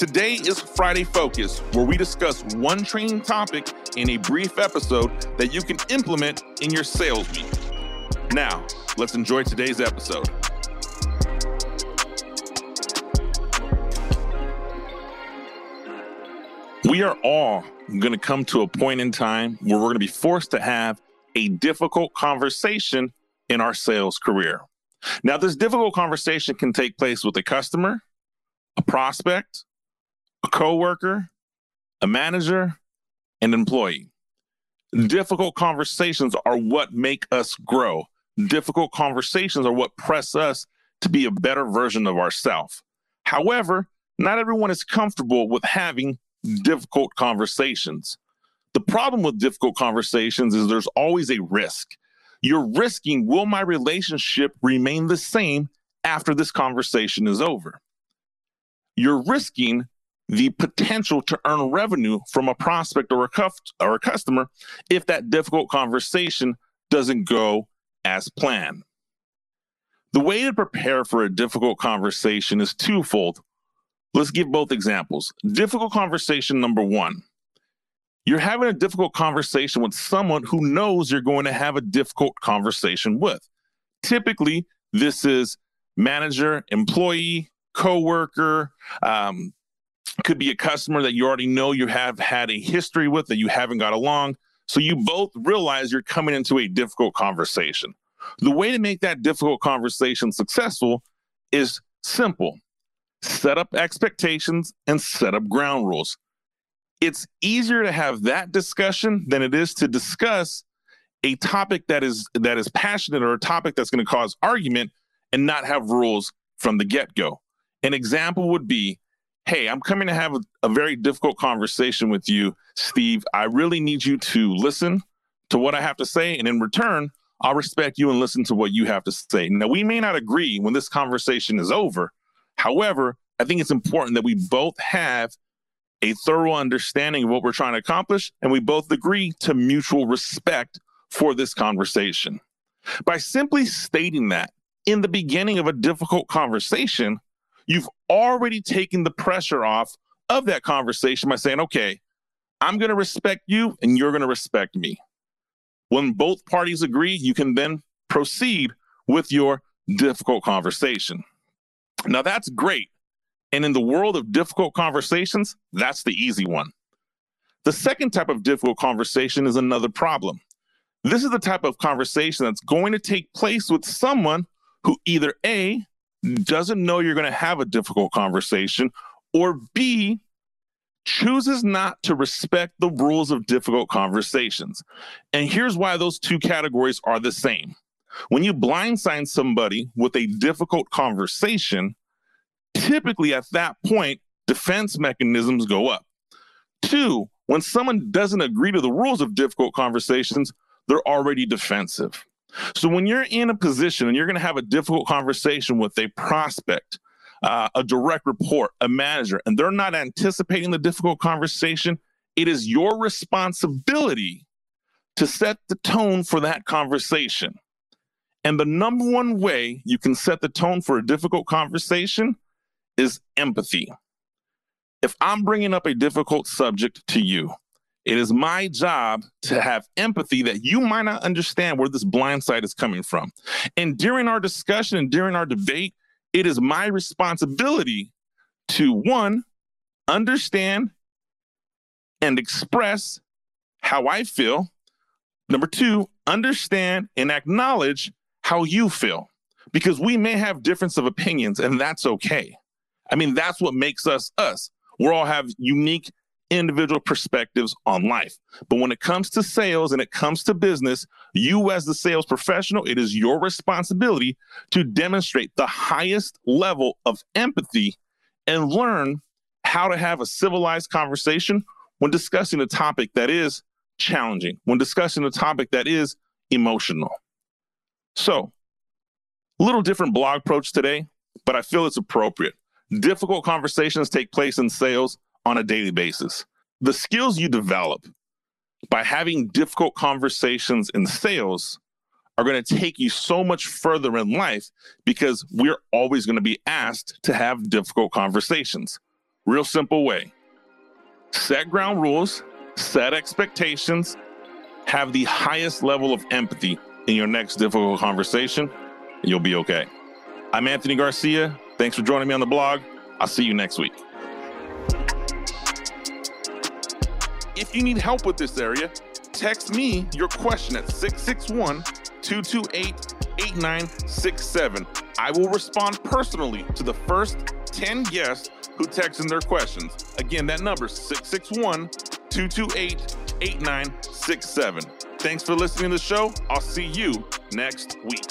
Today is Friday Focus, where we discuss one training topic in a brief episode that you can implement in your sales week. Now, let's enjoy today's episode. We are all going to come to a point in time where we're going to be forced to have a difficult conversation in our sales career. Now, this difficult conversation can take place with a customer, a prospect, a coworker, a manager, an employee. Difficult conversations are what make us grow. Difficult conversations are what press us to be a better version of ourselves. However, not everyone is comfortable with having difficult conversations. The problem with difficult conversations is there's always a risk. You're risking will my relationship remain the same after this conversation is over? You're risking the potential to earn revenue from a prospect or a, cuff, or a customer if that difficult conversation doesn't go as planned. The way to prepare for a difficult conversation is twofold. Let's give both examples. Difficult conversation number one you're having a difficult conversation with someone who knows you're going to have a difficult conversation with. Typically, this is manager, employee, coworker, um, could be a customer that you already know you have had a history with that you haven't got along. So you both realize you're coming into a difficult conversation. The way to make that difficult conversation successful is simple set up expectations and set up ground rules. It's easier to have that discussion than it is to discuss a topic that is that is passionate or a topic that's going to cause argument and not have rules from the get-go. An example would be hey, I'm coming to have a, a, very difficult conversation with you, Steve. I really need you to listen to what I have to say. And in return, I'll respect you and listen to what you have to say. Now, we may not agree when this conversation is over. However, I think it's important that we both have a thorough understanding of what we're trying to accomplish, and we both agree to mutual respect for this conversation. By simply stating that in the beginning of a difficult conversation, you've already taken the pressure off of that conversation by saying, okay, I'm going to respect you and you're going to respect me. When both parties agree, you can then proceed with your difficult conversation. Now, that's great. And in the world of difficult conversations, that's the easy one. The second type of difficult conversation is another problem. This is the type of conversation that's going to take place with someone who either A, doesn't know you're going to have a difficult conversation, or B, chooses not to respect the rules of difficult conversations. And here's why those two categories are the same. When you blindside somebody with a difficult conversation, typically at that point, defense mechanisms go up. Two, when someone doesn't agree to the rules of difficult conversations, they're already defensive. So when you're in a position and you're going to have a difficult conversation with a prospect, uh, a direct report, a manager, and they're not anticipating the difficult conversation, it is your responsibility to set the tone for that conversation. And the number one way you can set the tone for a difficult conversation is empathy. If I'm bringing up a difficult subject to you, it is my job to have empathy that you might not understand where this blind side is coming from. And during our discussion and during our debate, it is my responsibility to one, understand and express how I feel. Number two, understand and acknowledge how you feel because we may have difference of opinions and that's okay. I mean, that's what makes us us. We all have unique individual perspectives on life. But when it comes to sales and it comes to business, you as the sales professional, it is your responsibility to demonstrate the highest level of empathy and learn how to have a civilized conversation when discussing a topic that is challenging, when discussing a topic that is emotional. So, a little different blog approach today, but I feel it's appropriate. Difficult conversations take place in sales on a daily basis. The skills you develop by having difficult conversations in sales are going to take you so much further in life because we're always going to be asked to have difficult conversations. Real simple way set ground rules, set expectations, have the highest level of empathy in your next difficult conversation, and you'll be okay. I'm Anthony Garcia. Thanks for joining me on the blog. I'll see you next week. If you need help with this area, text me your question at 661 228 8967. I will respond personally to the first 10 guests who text in their questions. Again, that number is 661 228 8967. Thanks for listening to the show. I'll see you next week.